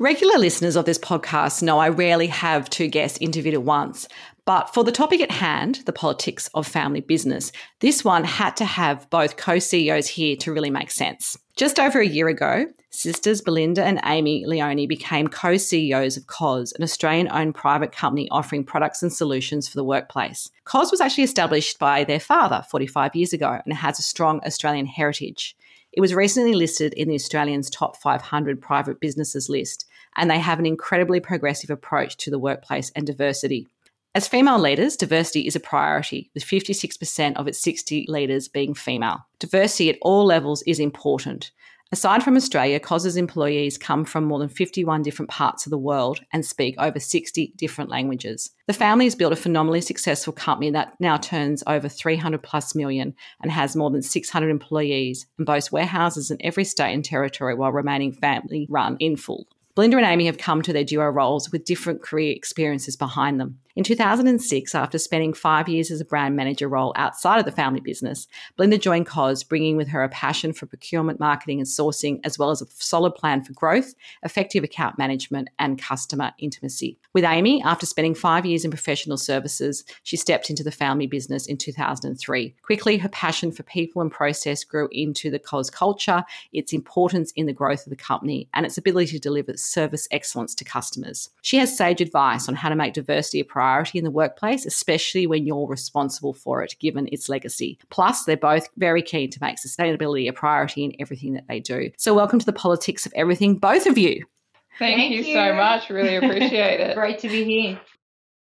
Regular listeners of this podcast know I rarely have two guests interviewed at once, but for the topic at hand, the politics of family business, this one had to have both co CEOs here to really make sense. Just over a year ago, sisters Belinda and Amie Lyone became co CEOs of COS, an Australian owned private company offering products and solutions for the workplace. COS was actually established by their father 45 years ago and has a strong Australian heritage. It was recently listed in the Australian's top 500 private businesses list, and they have an incredibly progressive approach to the workplace and diversity. As female leaders, diversity is a priority, with 56% of its 60 leaders being female. Diversity at all levels is important. Aside from Australia, COS's employees come from more than 51 different parts of the world and speak over 60 different languages. The family has built a phenomenally successful company that now turns over 300 plus million and has more than 600 employees and boasts warehouses in every state and territory while remaining family run in full. Belinda and Amie have come to their duo roles with different career experiences behind them. In 2006, after spending five years as a brand manager role outside of the family business, Belinda joined COS, bringing with her a passion for procurement, marketing, and sourcing, as well as a solid plan for growth, effective account management, and customer intimacy. With Amie, after spending five years in professional services, she stepped into the family business in 2003. Quickly, her passion for people and process grew into the COS culture, its importance in the growth of the company, and its ability to deliver service excellence to customers. She has sage advice on how to make diversity a priority in the workplace, especially when you're responsible for it, given its legacy. Plus, they're both very keen to make sustainability a priority in everything that they do. So, welcome to the politics of everything, both of you. Thank, Thank you, you so much. Really appreciate it. Great to be here.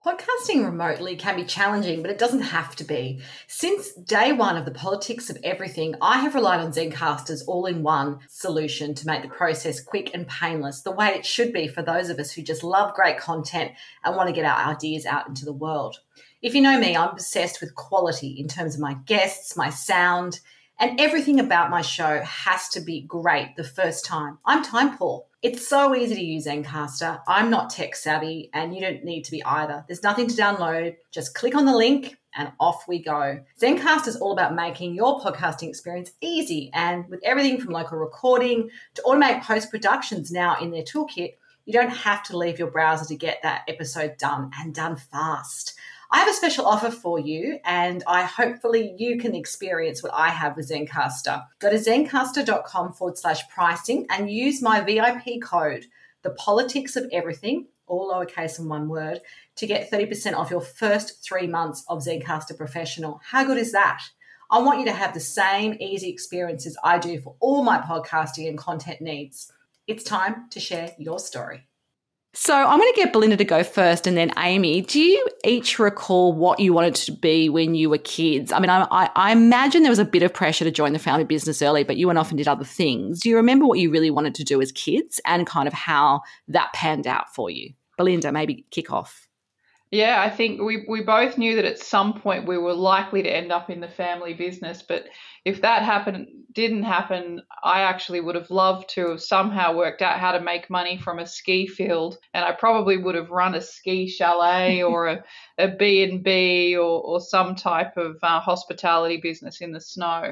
Podcasting remotely can be challenging, but it doesn't have to be. Since day one of the politics of everything, I have relied on Zencastr's all in one solution to make the process quick and painless, the way it should be for those of us who just love great content and want to get our ideas out into the world. If you know me, I'm obsessed with quality in terms of my guests, my sound, and everything about my show has to be great the first time. I'm time poor. It's so easy to use Zencastr. I'm not tech savvy, and you don't need to be either. There's nothing to download. Just click on the link and off we go. Zencastr is all about making your podcasting experience easy, and with everything from local recording to automate post productions now in their toolkit, you don't have to leave your browser to get that episode done and done fast. I have a special offer for you, and I hopefully you can experience what I have with Zencastr. Go to zencastr.com forward slash pricing and use my VIP code, the politics of everything, all lowercase and one word, to get 30% off your first three months of Zencastr Professional. How good is that? I want you to have the same easy experiences I do for all my podcasting and content needs. It's time to share your story. So I'm going to get Belinda to go first and then Amie. Do you each recall what you wanted to be when you were kids? I mean, I, I, imagine there was a bit of pressure to join the family business early, but you went off and did other things. Do you remember what you really wanted to do as kids and kind of how that panned out for you? Belinda, maybe kick off. Yeah, I think we, we both knew that at some point we were likely to end up in the family business, but if that happened didn't happen, I actually would have loved to have somehow worked out how to make money from a ski field, and I probably would have run a ski chalet or a, a B&B or, or some type of uh, hospitality business in the snow.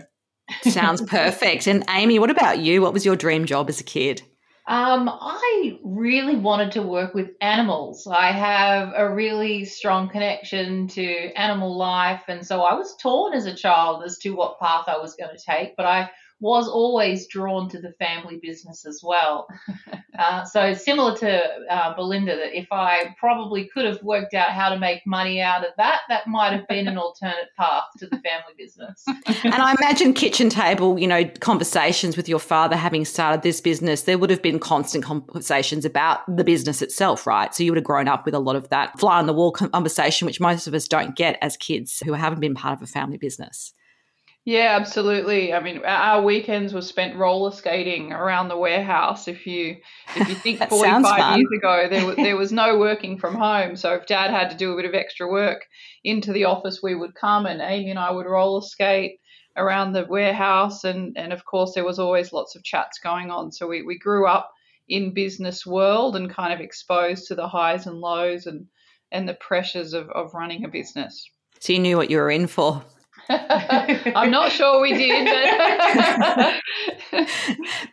Sounds perfect. And Amie, what about you? What was your dream job as a kid? Um, I really wanted to work with animals. I have a really strong connection to animal life, and so I was torn as a child as to what path I was going to take. But I was always drawn to the family business as well. uh, so similar to uh, Belinda, that if I probably could have worked out how to make money out of that, that might have been an alternate path to the family business. and I imagine kitchen table, you know, conversations with your father having started this business, there would have been constant conversations about the business itself, right? So you would have grown up with a lot of that fly on the wall conversation, which most of us don't get as kids who haven't been part of a family business. Yeah, absolutely. I mean, our weekends were spent roller skating around the warehouse. If you if you think 45 years ago, there was, there was no working from home. So if Dad had to do a bit of extra work into the office, we would come and Amie and I would roller skate around the warehouse, and and of course there was always lots of chats going on. So we we grew up in business world and kind of exposed to the highs and lows and and the pressures of of running a business. So you knew what you were in for. I'm not sure we did.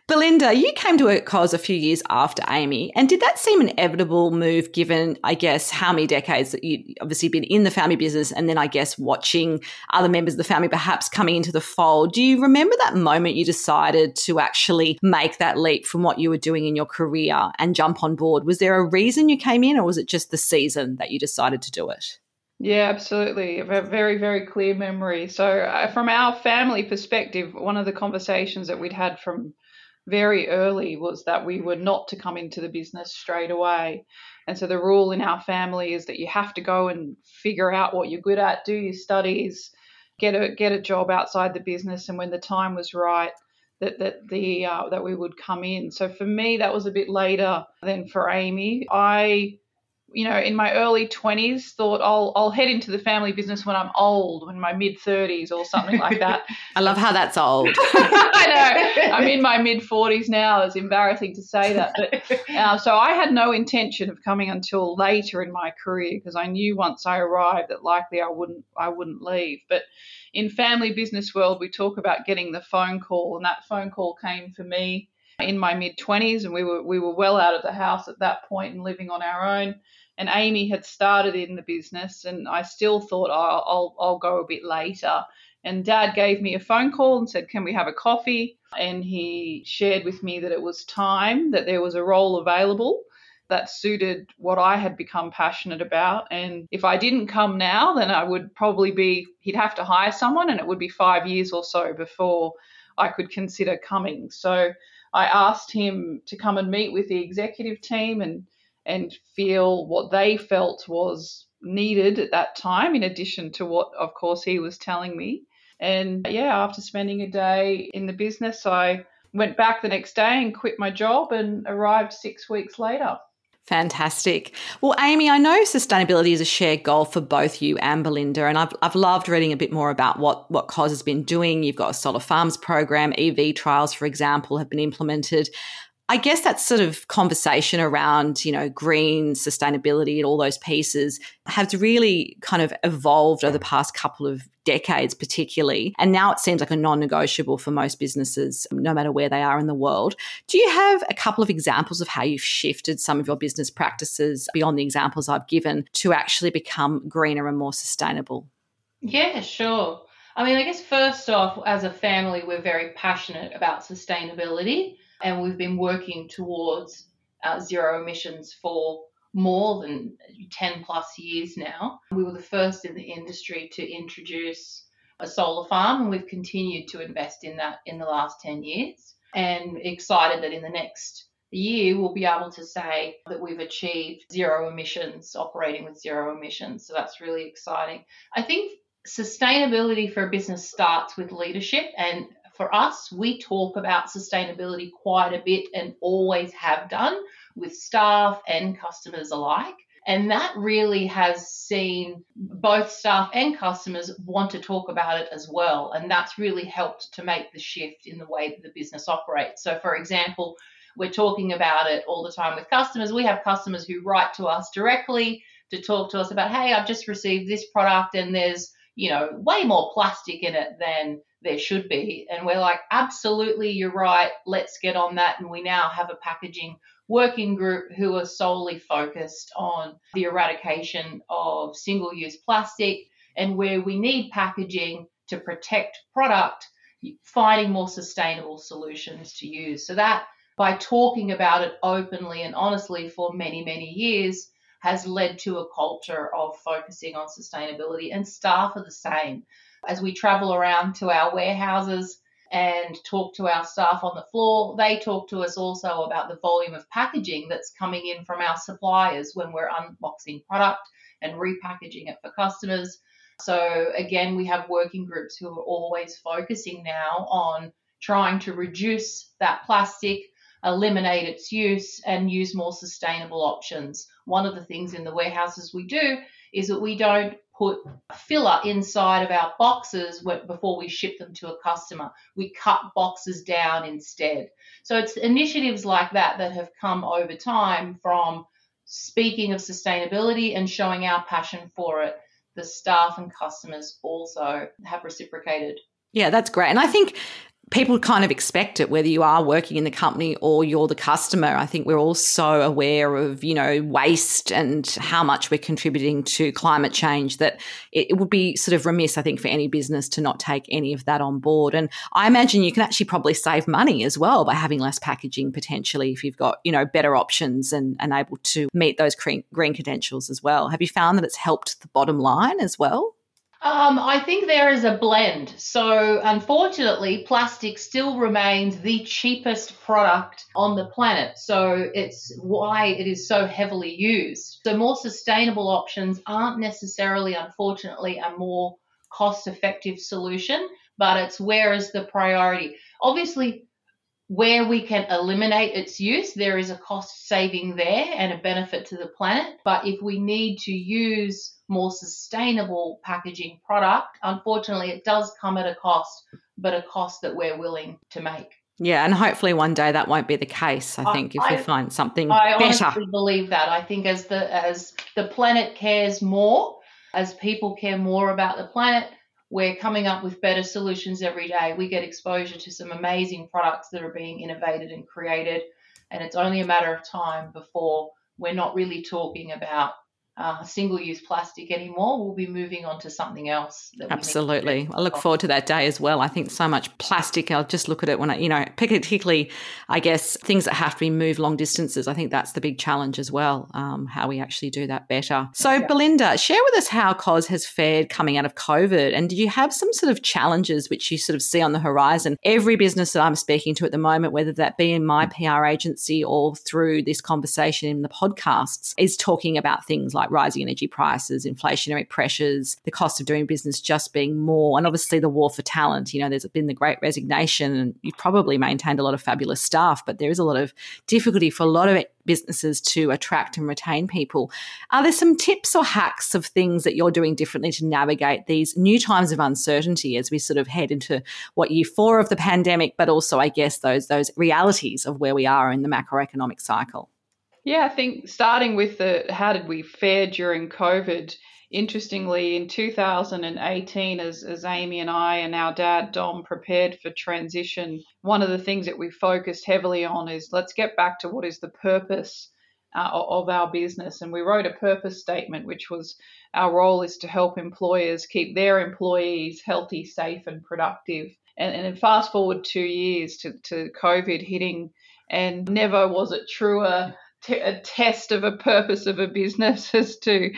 Belinda, you came to COS a few years after Amie, and did that seem an inevitable move given, I guess, how many decades that you obviously been in the family business and then I guess watching other members of the family perhaps coming into the fold? Do you remember that moment you decided to actually make that leap from what you were doing in your career and jump on board? Was there a reason you came in, or was it just the season that you decided to do it? Yeah, absolutely. A very, very clear memory. So, uh, from our family perspective, one of the conversations that we'd had from very early was that we were not to come into the business straight away. And so, the rule in our family is that you have to go and figure out what you're good at, do your studies, get a get a job outside the business, and when the time was right, that that the uh, that we would come in. So for me, that was a bit later than for Amie. I you know, in my early 20s, thought I'll I'll head into the family business when I'm old, in my mid 30s or something like that. I love how that's old. I know. I'm in my mid 40s now. It's embarrassing to say that, but uh, so I had no intention of coming until later in my career because I knew once I arrived that likely I wouldn't I wouldn't leave. But in family business world, we talk about getting the phone call, and that phone call came for me in my mid 20s, and we were we were well out of the house at that point and living on our own and Amie had started in the business, and I still thought, oh, I'll, I'll go a bit later. And dad gave me a phone call and said, Can we have a coffee? And he shared with me that it was time, that there was a role available that suited what I had become passionate about. And if I didn't come now, then I would probably be, he'd have to hire someone, and it would be five years or so before I could consider coming. So I asked him to come and meet with the executive team and and feel what they felt was needed at that time, in addition to what, of course, he was telling me. And yeah, after spending a day in the business, I went back the next day and quit my job and arrived six weeks later. Fantastic. Well, Amie, I know sustainability is a shared goal for both you and Belinda, and I've, I've loved reading a bit more about what, what COS has been doing. You've got a solar farms program, EV trials, for example, have been implemented. I guess that sort of conversation around, you know, green sustainability and all those pieces has really kind of evolved over the past couple of decades, particularly. And now it seems like a non negotiable for most businesses, no matter where they are in the world. Do you have a couple of examples of how you've shifted some of your business practices beyond the examples I've given to actually become greener and more sustainable? Yeah, sure. I mean, I guess first off, as a family, we're very passionate about sustainability and we've been working towards uh, zero emissions for more than 10 plus years now. We were the first in the industry to introduce a solar farm, and we've continued to invest in that in the last 10 years. And excited that in the next year we'll be able to say that we've achieved zero emissions, operating with zero emissions. So that's really exciting. I think sustainability for a business starts with leadership and for us, we talk about sustainability quite a bit and always have done with staff and customers alike. And that really has seen both staff and customers want to talk about it as well. And that's really helped to make the shift in the way that the business operates. So, for example, we're talking about it all the time with customers. We have customers who write to us directly to talk to us about, hey, I've just received this product and there's, you know, way more plastic in it than there should be. And we're like, absolutely, you're right. Let's get on that. And we now have a packaging working group who are solely focused on the eradication of single use plastic and where we need packaging to protect product finding more sustainable solutions to use. So that by talking about it openly and honestly for many, many years has led to a culture of focusing on sustainability and staff are the same. As we travel around to our warehouses, and talk to our staff on the floor. They talk to us also about the volume of packaging that's coming in from our suppliers when we're unboxing product and repackaging it for customers. So, again, we have working groups who are always focusing now on trying to reduce that plastic, eliminate its use, and use more sustainable options. One of the things in the warehouses we do is that we don't put filler inside of our boxes before we ship them to a customer. We cut boxes down instead. So it's initiatives like that that have come over time from speaking of sustainability and showing our passion for it. The staff and customers also have reciprocated. Yeah, that's great. And I think people kind of expect it whether you are working in the company or you're the customer. I think we're all so aware of you know waste and how much we're contributing to climate change that it, would be sort of remiss i think for any business to not take any of that on board. And i imagine you can actually probably save money as well by having less packaging potentially if you've got you know better options and, and able to meet those green, green credentials as well. Have you found that it's helped the bottom line as well um, I think there is a blend. So, unfortunately, plastic still remains the cheapest product on the planet. So, it's why it is so heavily used. So, more sustainable options aren't necessarily, unfortunately, a more cost effective solution, but it's where is the priority. Obviously, where we can eliminate its use, there is a cost saving there and a benefit to the planet. But if we need to use more sustainable packaging product, unfortunately, it does come at a cost, but a cost that we're willing to make. Yeah, and hopefully one day that won't be the case. I think I, if we find something I better. I honestly believe that. I think as the as the planet cares more, as people care more about the planet, we're coming up with better solutions every day. We get exposure to some amazing products that are being innovated and created. And it's only a matter of time before we're not really talking about uh, single use plastic anymore. We'll be moving on to something else. Absolutely. I look forward to that day as well. I think so much plastic. I'll just look at it when I, you know, particularly, I guess, things that have to be moved long distances. I think that's the big challenge as well, um, how we actually do that better. So, yeah. Belinda, share with us how COS has fared coming out of COVID. And do you have some sort of challenges which you sort of see on the horizon? Every business that I'm speaking to at the moment, whether that be in my PR agency or through this conversation in the podcasts, is talking about things like rising energy prices, inflationary pressures, the cost of doing business just being more, and obviously the war for talent. You know, there's been the great resignation, and you've probably maintained a lot of fabulous staff, but there is a lot of difficulty for a lot of businesses to attract and retain people. Are there some tips or hacks of things that you're doing differently to navigate these new times of uncertainty as we sort of head into what year four of the pandemic, but also, I guess, those those realities of where we are in the macroeconomic cycle? Yeah, I think starting with the how did we fare during COVID? Interestingly, in 2018, as, as Amie and I and our dad Dom prepared for transition, one of the things that we focused heavily on is let's get back to what is the purpose uh, of our business. And we wrote a purpose statement, which was our role is to help employers keep their employees healthy, safe, and productive. And, and then fast forward two years to, to COVID hitting, and never was it truer t- a test of a purpose of a business as to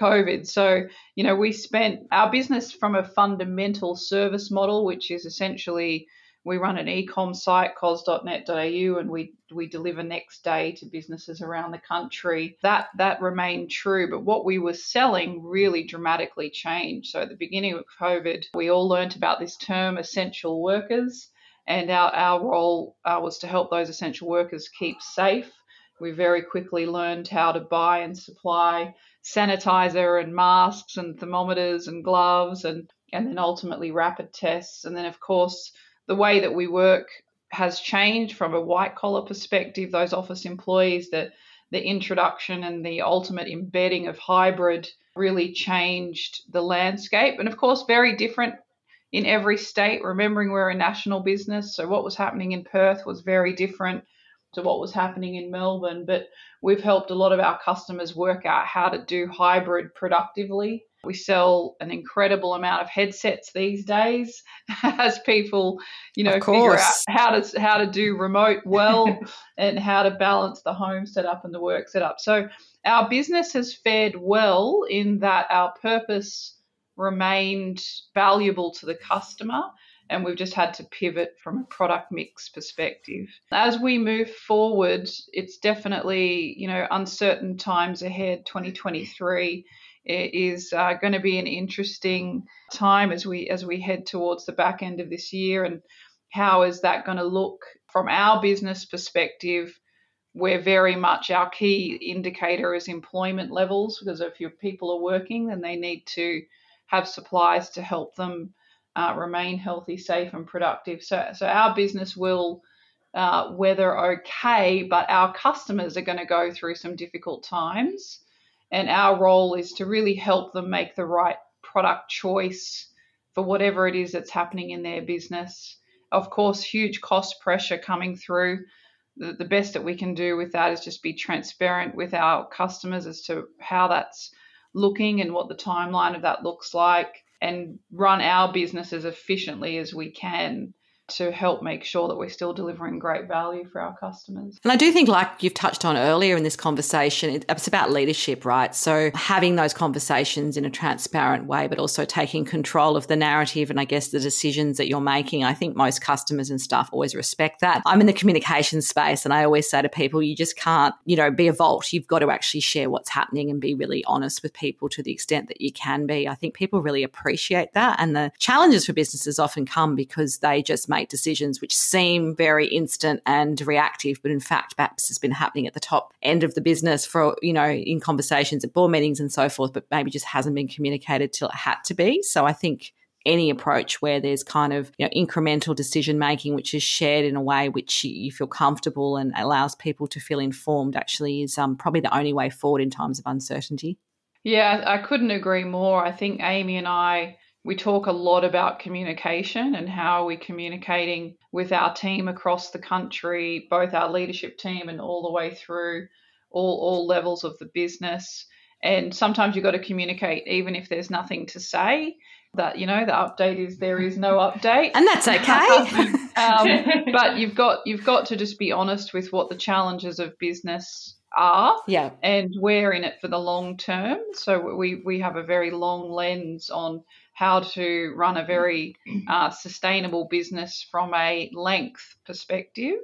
COVID. So, you know, we spent our business from a fundamental service model, which is essentially we run an e-com site, cos.net.au, and we we deliver next day to businesses around the country. That that remained true, but what we were selling really dramatically changed. So at the beginning of COVID, we all learnt about this term essential workers, and our, our role uh, was to help those essential workers keep safe we very quickly learned how to buy and supply sanitizer and masks and thermometers and gloves and, and then ultimately rapid tests. And then, of course, the way that we work has changed from a white collar perspective. Those office employees, that the introduction and the ultimate embedding of hybrid really changed the landscape. And of course, very different in every state. Remembering we're a national business, so what was happening in Perth was very different to what was happening in Melbourne, but we've helped a lot of our customers work out how to do hybrid productively. We sell an incredible amount of headsets these days as people, you know, figure out how to how to do remote well and how to balance the home setup and the work setup. So our business has fared well in that our purpose remained valuable to the customer and we've just had to pivot from a product mix perspective. As we move forward, it's definitely, you know, uncertain times ahead. 2023 is uh, going to be an interesting time as we as we head towards the back end of this year and how is that going to look from our business perspective we're very much our key indicator is employment levels because if your people are working then they need to have supplies to help them uh, remain healthy, safe, and productive. So, so our business will uh, weather okay, but our customers are going to go through some difficult times. And our role is to really help them make the right product choice for whatever it is that's happening in their business. Of course, huge cost pressure coming through. The, the best that we can do with that is just be transparent with our customers as to how that's looking and what the timeline of that looks like and run our business as efficiently as we can to help make sure that we're still delivering great value for our customers. And I do think, like you've touched on earlier in this conversation, it's about leadership, right? So having those conversations in a transparent way, but also taking control of the narrative and I guess the decisions that you're making. I think most customers and staff always respect that. I'm in the communication space and I always say to people, you just can't, you know, be a vault. You've got to actually share what's happening and be really honest with people to the extent that you can be. I think people really appreciate that. And the challenges for businesses often come because they just make make decisions which seem very instant and reactive, but in fact, perhaps has been happening at the top end of the business for, you know, in conversations at board meetings and so forth, but maybe just hasn't been communicated till it had to be. So I think any approach where there's kind of you know, incremental decision making which is shared in a way which you feel comfortable and allows people to feel informed actually is um, probably the only way forward in times of uncertainty yeah i couldn't agree more i think amie and i we talk a lot about communication and how are we're communicating with our team across the country, both our leadership team and all the way through all, all levels of the business. And sometimes you've got to communicate even if there's nothing to say. That you know the update is there is no update, and that's okay. um, but you've got you've got to just be honest with what the challenges of business are. Yeah. And we're in it for the long term. So we, we have a very long lens on how to run a very uh, sustainable business from a length perspective.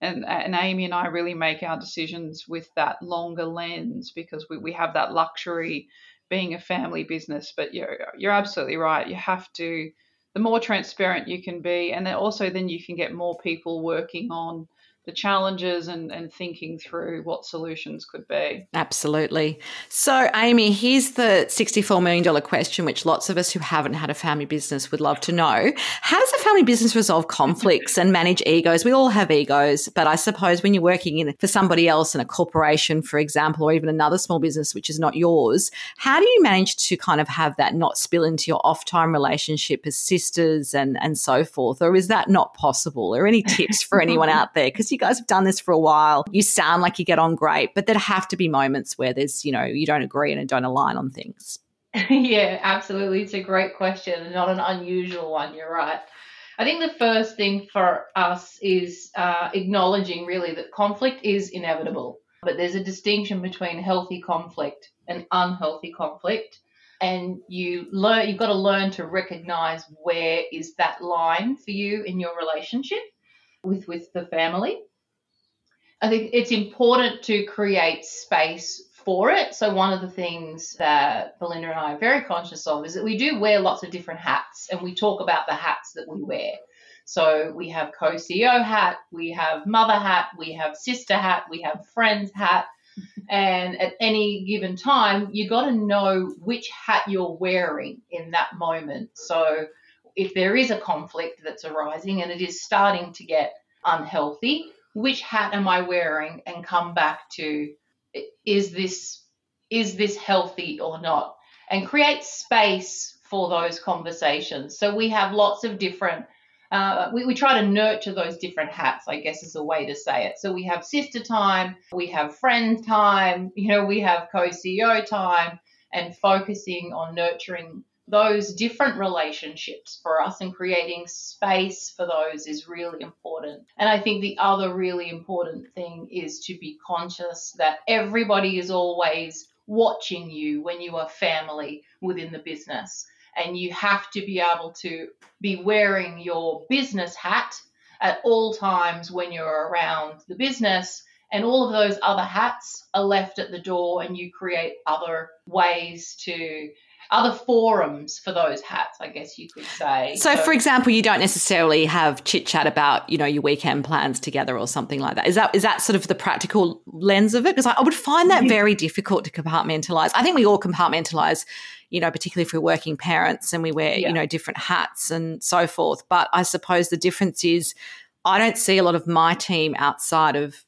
And, and Amie and I really make our decisions with that longer lens because we, we have that luxury being a family business. But you're, you're absolutely right. You have to, the more transparent you can be, and then also then you can get more people working on the challenges and, and thinking through what solutions could be. Absolutely. So, Amie, here's the $64 million question, which lots of us who haven't had a family business would love to know. How does a family business resolve conflicts and manage egos? We all have egos, but I suppose when you're working in for somebody else in a corporation, for example, or even another small business which is not yours, how do you manage to kind of have that not spill into your off time relationship as sisters and, and so forth? Or is that not possible? Are any tips for anyone out there? Because you guys have done this for a while. You sound like you get on great, but there have to be moments where there's, you know, you don't agree and don't align on things. yeah, absolutely. It's a great question and not an unusual one. You're right. I think the first thing for us is uh, acknowledging really that conflict is inevitable, but there's a distinction between healthy conflict and unhealthy conflict. And you learn, you've got to learn to recognize where is that line for you in your relationship with, with the family. I think it's important to create space for it. So, one of the things that Belinda and I are very conscious of is that we do wear lots of different hats and we talk about the hats that we wear. So, we have co CEO hat, we have mother hat, we have sister hat, we have friends hat. and at any given time, you got to know which hat you're wearing in that moment. So, if there is a conflict that's arising and it is starting to get unhealthy, which hat am I wearing and come back to is this is this healthy or not and create space for those conversations. So we have lots of different uh, we, we try to nurture those different hats, I guess is a way to say it. So we have sister time, we have friend time, you know, we have co CEO time, and focusing on nurturing those different relationships for us and creating space for those is really important. And I think the other really important thing is to be conscious that everybody is always watching you when you are family within the business and you have to be able to be wearing your business hat at all times when you're around the business and all of those other hats are left at the door and you create other ways to other forums for those hats, I guess you could say. So, so for example, you don't necessarily have chit chat about, you know, your weekend plans together or something like that. Is that is that sort of the practical lens of it? Because I, I would find that very difficult to compartmentalize. I think we all compartmentalize, you know, particularly if we're working parents and we wear, yeah. you know, different hats and so forth. But I suppose the difference is I don't see a lot of my team outside of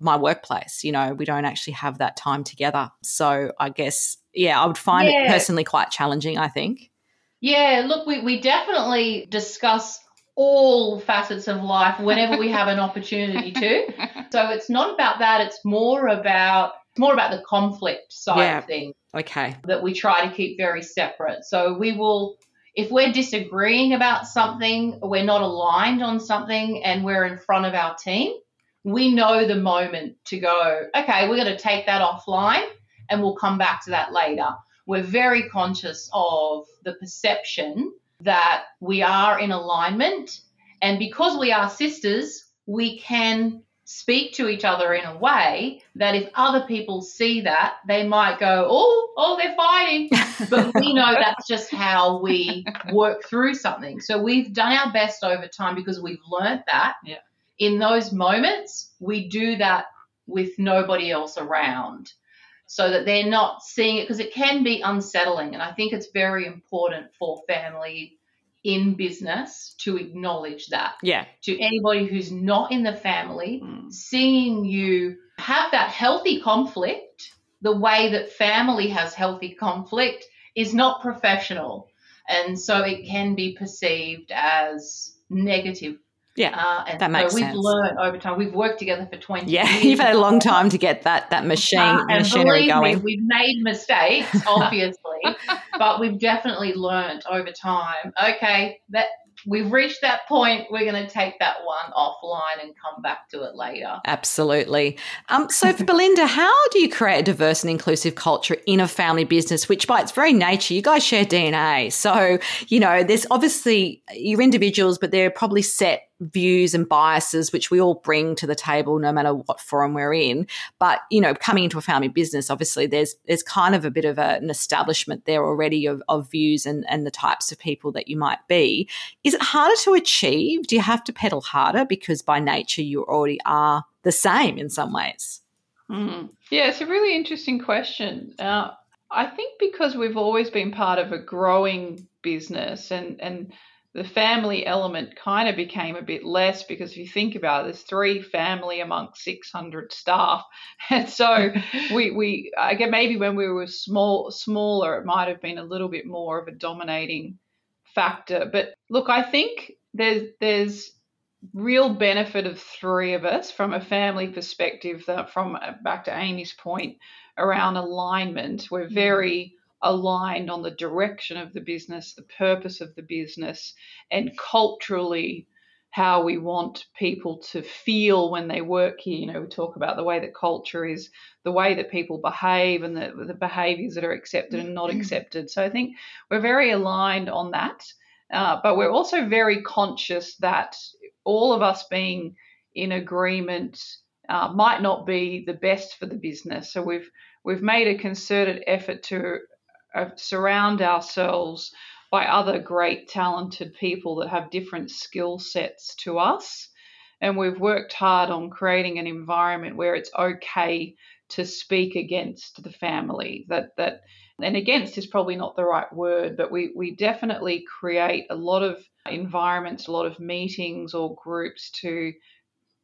my workplace. You know, we don't actually have that time together. So I guess, yeah, I would find yeah. it personally quite challenging, I think. Yeah, look, we, we definitely discuss all facets of life whenever we have an opportunity to. So it's not about that, it's more about it's more about the conflict side yeah. of things. Okay. That we try to keep very separate. So we will if we're disagreeing about something, we're not aligned on something and we're in front of our team, we know the moment to go, okay, we're going to take that offline and we'll come back to that later. We're very conscious of the perception that we are in alignment. And because we are sisters, we can speak to each other in a way that if other people see that, they might go, oh, oh, they're fighting. but we know that's just how we work through something. So we've done our best over time because we've learned that. Yeah in those moments, we do that with nobody else around so that they're not seeing it because it can be unsettling. And I think it's very important for family in business to acknowledge that. Yeah. To anybody who's not in the family, mm. seeing you have that healthy conflict, the way that family has healthy conflict is not professional. And so it can be perceived as negative yeah, uh, and that makes so we've sense. learned over time. We've worked together for twenty. Yeah, years. you've had a long time to get that that machine uh, machinery going. Me, we've made mistakes, obviously, but we've definitely learned over time. Okay, that we've reached that point. We're going to take that one offline and come back to it later. Absolutely. Um, so, for Belinda, how do you create a diverse and inclusive culture in a family business, which by its very nature, you guys share DNA? So, you know, there's obviously you're individuals, but they're probably set views and biases which we all bring to the table no matter what forum we're in. But you know coming into a family business obviously there's there's kind of a bit of a, an establishment there already of, of views and and the types of people that you might be. Is it harder to achieve? Do you have to pedal harder? Because by nature you already are the same in some ways. Mm. yeah it's a really interesting question. Uh, i think because we've always been part of a growing business and and the family element kind of became a bit less because if you think about it, there's three family amongst 600 staff, and so we we I get maybe when we were small smaller, it might have been a little bit more of a dominating factor. But look, I think there's there's real benefit of three of us from a family perspective. That from uh, back to Amie's point around alignment, we're mm. very aligned on the direction of the business, the purpose of the business, and culturally how we want people to feel when they work here. You know, we talk about the way that culture is, the way that people behave, and the, the behaviors that are accepted and not mm-hmm. accepted. So I think we're very aligned on that. Uh, but we're also very conscious that all of us being in agreement uh, might not be the best for the business. So we've we've made a concerted effort to Uh, surround ourselves by other great talented people that have different skill sets to us and we've worked hard on creating an environment where it's okay to speak against the family that that and against is probably not the right word but we we definitely create a lot of environments a lot of meetings or groups to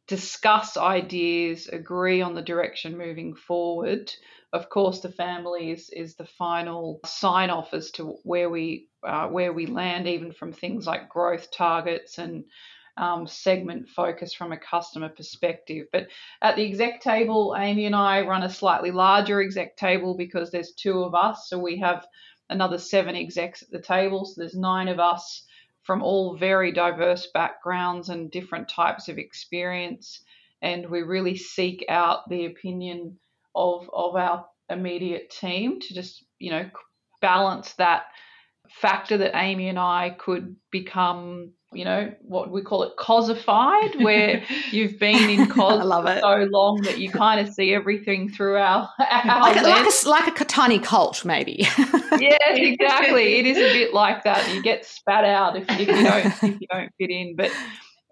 discuss ideas, agree on the direction moving forward. Of course, the family is, is the final sign off as to where we uh, where we land, even from things like growth targets and um, segment focus from a customer perspective. But at the exec table, Amie and I run a slightly larger exec table because there's two of us, so we have another seven execs at the table. So there's nine of us from all very diverse backgrounds and different types of experience. And we really seek out the opinion of, of our immediate team to just, you know, balance that factor that Amie and I could become, you know, what we call it cosified, where you've been in cos for so long that you kind of see everything through our, our like, like, a, like a tiny cult, maybe. yes, exactly. It is a bit like that. You get spat out if, if you don't if you don't fit in. But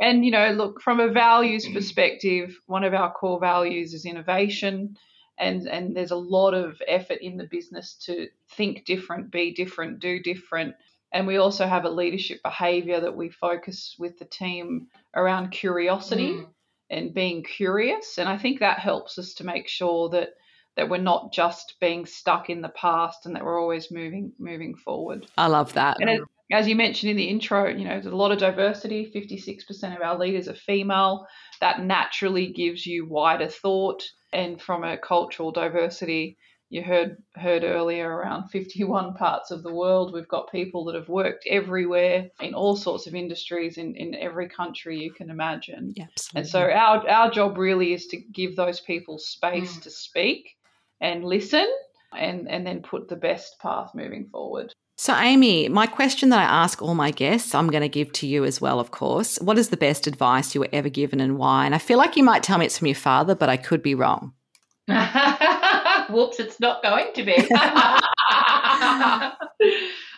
and you know, look from a values perspective, one of our core values is innovation and and there's a lot of effort in the business to think different, be different, do different. And we also have a leadership behavior that we focus with the team around curiosity mm. and being curious. And I think that helps us to make sure that that we're not just being stuck in the past and that we're always moving moving forward. I love that. And as, as you mentioned in the intro, you know, there's a lot of diversity. 56% of our leaders are female. That naturally gives you wider thought and from a cultural diversity, you heard heard earlier around 51 parts of the world. We've got people that have worked everywhere in all sorts of industries in, in every country you can imagine. Yeah, and so our our job really is to give those people space mm. to speak and listen and and then put the best path moving forward. So, Amie, my question that I ask all my guests, I'm going to give to you as well, of course. What is the best advice you were ever given and why? And I feel like you might tell me it's from your father, but I could be wrong. Whoops, it's not going to be. um,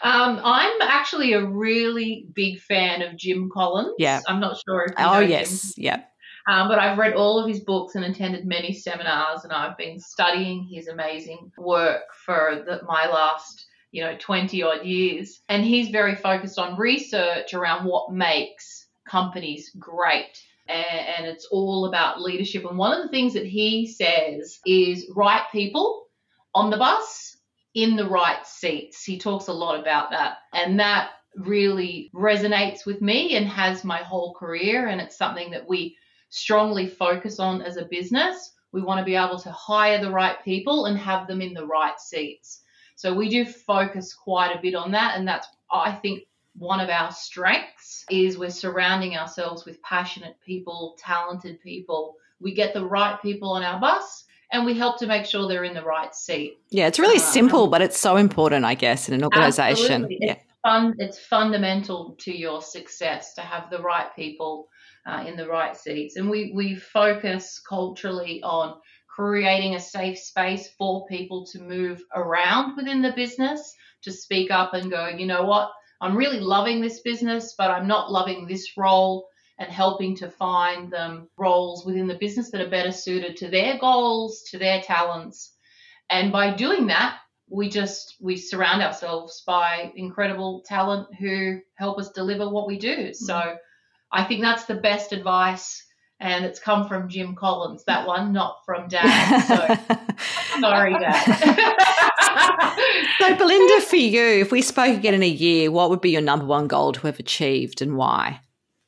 I'm actually a really big fan of Jim Collins. Yeah. I'm not sure if you Oh, yes. Him. Yeah. Um, but I've read all of his books and attended many seminars, and I've been studying his amazing work for the, my last you know, 20 odd years. And he's very focused on research around what makes companies great. And, it's all about leadership. And one of the things that he says is right people on the bus in the right seats. He talks a lot about that. And that really resonates with me and has my whole career. And it's something that we strongly focus on as a business. We want to be able to hire the right people and have them in the right seats. So we do focus quite a bit on that. And that's, I think, one of our strengths is we're surrounding ourselves with passionate people, talented people. We get the right people on our bus and we help to make sure they're in the right seat. Yeah, it's really uh, simple, but it's so important, I guess, in an organization. Yeah. It's, fun, it's fundamental to your success to have the right people uh, in the right seats. And we, we focus culturally on creating a safe space for people to move around within the business, to speak up and go, you know what, I'm really loving this business, but I'm not loving this role, and helping to find them roles within the business that are better suited to their goals, to their talents. And by doing that, we just we surround ourselves by incredible talent who help us deliver what we do. Mm-hmm. So I think that's the best advice and it's come from Jim Collins, that one, not from Dad. So sorry, Dad. so, Belinda, for you, if we spoke again in a year, what would be your number one goal to have achieved and why?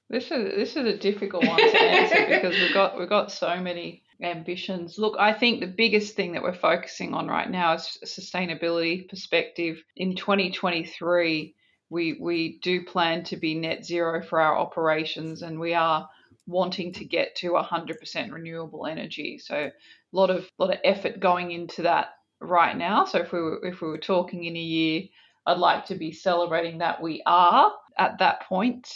This is this is a difficult one to answer because we've got we've got so many ambitions. Look, I think the biggest thing that we're focusing on right now is a sustainability perspective. In 2023, we we do plan to be net zero for our operations, and we are wanting to get to 100% renewable energy. So a lot of lot of effort going into that right now. So if we were if we were talking in a year, I'd like to be celebrating that we are at that point.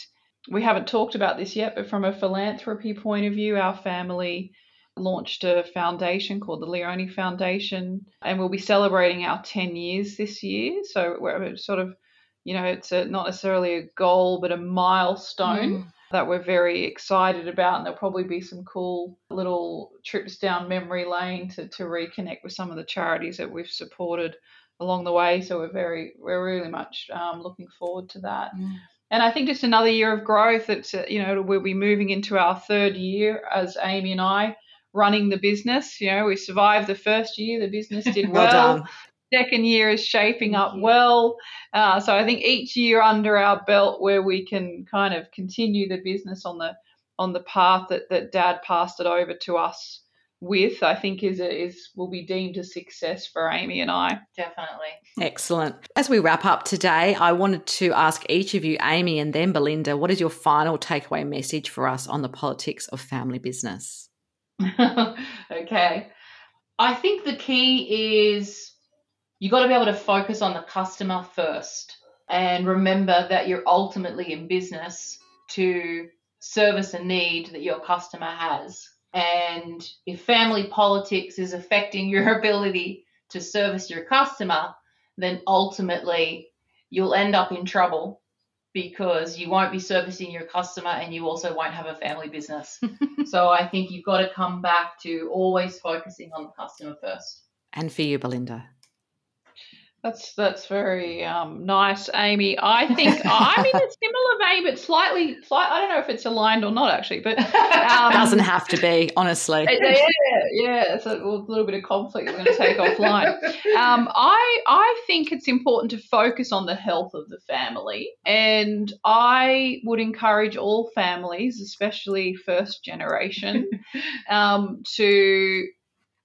We haven't talked about this yet, but from a philanthropy point of view, our family launched a foundation called the Lyone Foundation, and we'll be celebrating our 10 years this year. So we're sort of, you know, it's a, not necessarily a goal, but a milestone. Mm that we're very excited about. And there'll probably be some cool little trips down memory lane to, to reconnect with some of the charities that we've supported along the way. So we're very, we're really much um, looking forward to that. Mm. and I think just another year of growth. It's uh, you know we'll be moving into our third year as Amie and I running the business. You know we survived the first year, the business did well. well Second year is shaping up well. Uh, so I think each year under our belt where we can kind of continue the business on the on the path that, that Dad passed it over to us with, I think is a, is will be deemed a success for Amie and I. Definitely. Excellent. As we wrap up today, I wanted to ask each of you, Amie and then Belinda, what is your final takeaway message for us on the politics of family business? okay. I think the key is you got to be able to focus on the customer first and remember that you're ultimately in business to service a need that your customer has. And if family politics is affecting your ability to service your customer, then ultimately you'll end up in trouble because you won't be servicing your customer and you also won't have a family business. so I think you've got to come back to always focusing on the customer first. And for you, Belinda. That's that's very um, nice, Amie. I think I'm in a similar vein, but slightly, slight, I don't know if it's aligned or not actually, but um, doesn't have to be, honestly. Yeah, yeah, it's a little bit of conflict we're going to take offline. Um, I I think it's important to focus on the health of the family, and I would encourage all families, especially first generation, um, to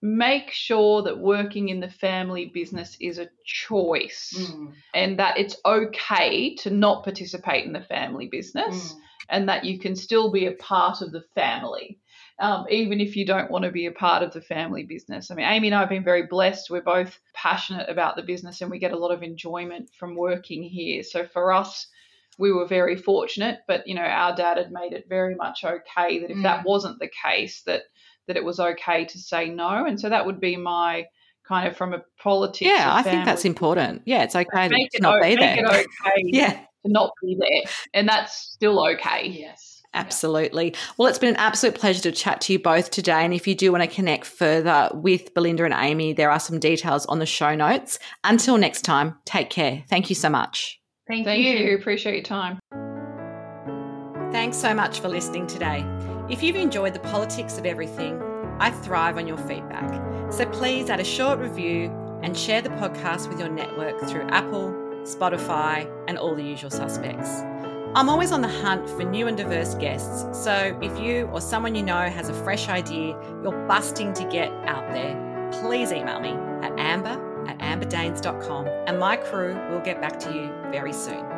make sure that working in the family business is a choice mm. and that it's okay to not participate in the family business mm. and that you can still be a part of the family. Um, even if you don't want to be a part of the family business. I mean, Amie and I have been very blessed. We're both passionate about the business and we get a lot of enjoyment from working here. So for us, we were very fortunate, but you know, our dad had made it very much okay that if mm. that wasn't the case, that that it was okay to say no. And so that would be my kind of from a politics. Yeah, I think that's important. Yeah, it's okay to it, not be there. okay yeah. to not be there. And that's still okay. Yes. Absolutely. Well, it's been an absolute pleasure to chat to you both today. And if you do want to connect further with Belinda and Amie, there are some details on the show notes. Until next time, take care. Thank you so much. Thank, Thank you. you. Appreciate your time. Thanks so much for listening today. If you've enjoyed the politics of everything, I thrive on your feedback. So please add a short review and share the podcast with your network through Apple, Spotify, and all the usual suspects. I'm always on the hunt for new and diverse guests, so if you or someone you know has a fresh idea you're busting to get out there, please email me at amber at amberdaines.com and my crew will get back to you very soon.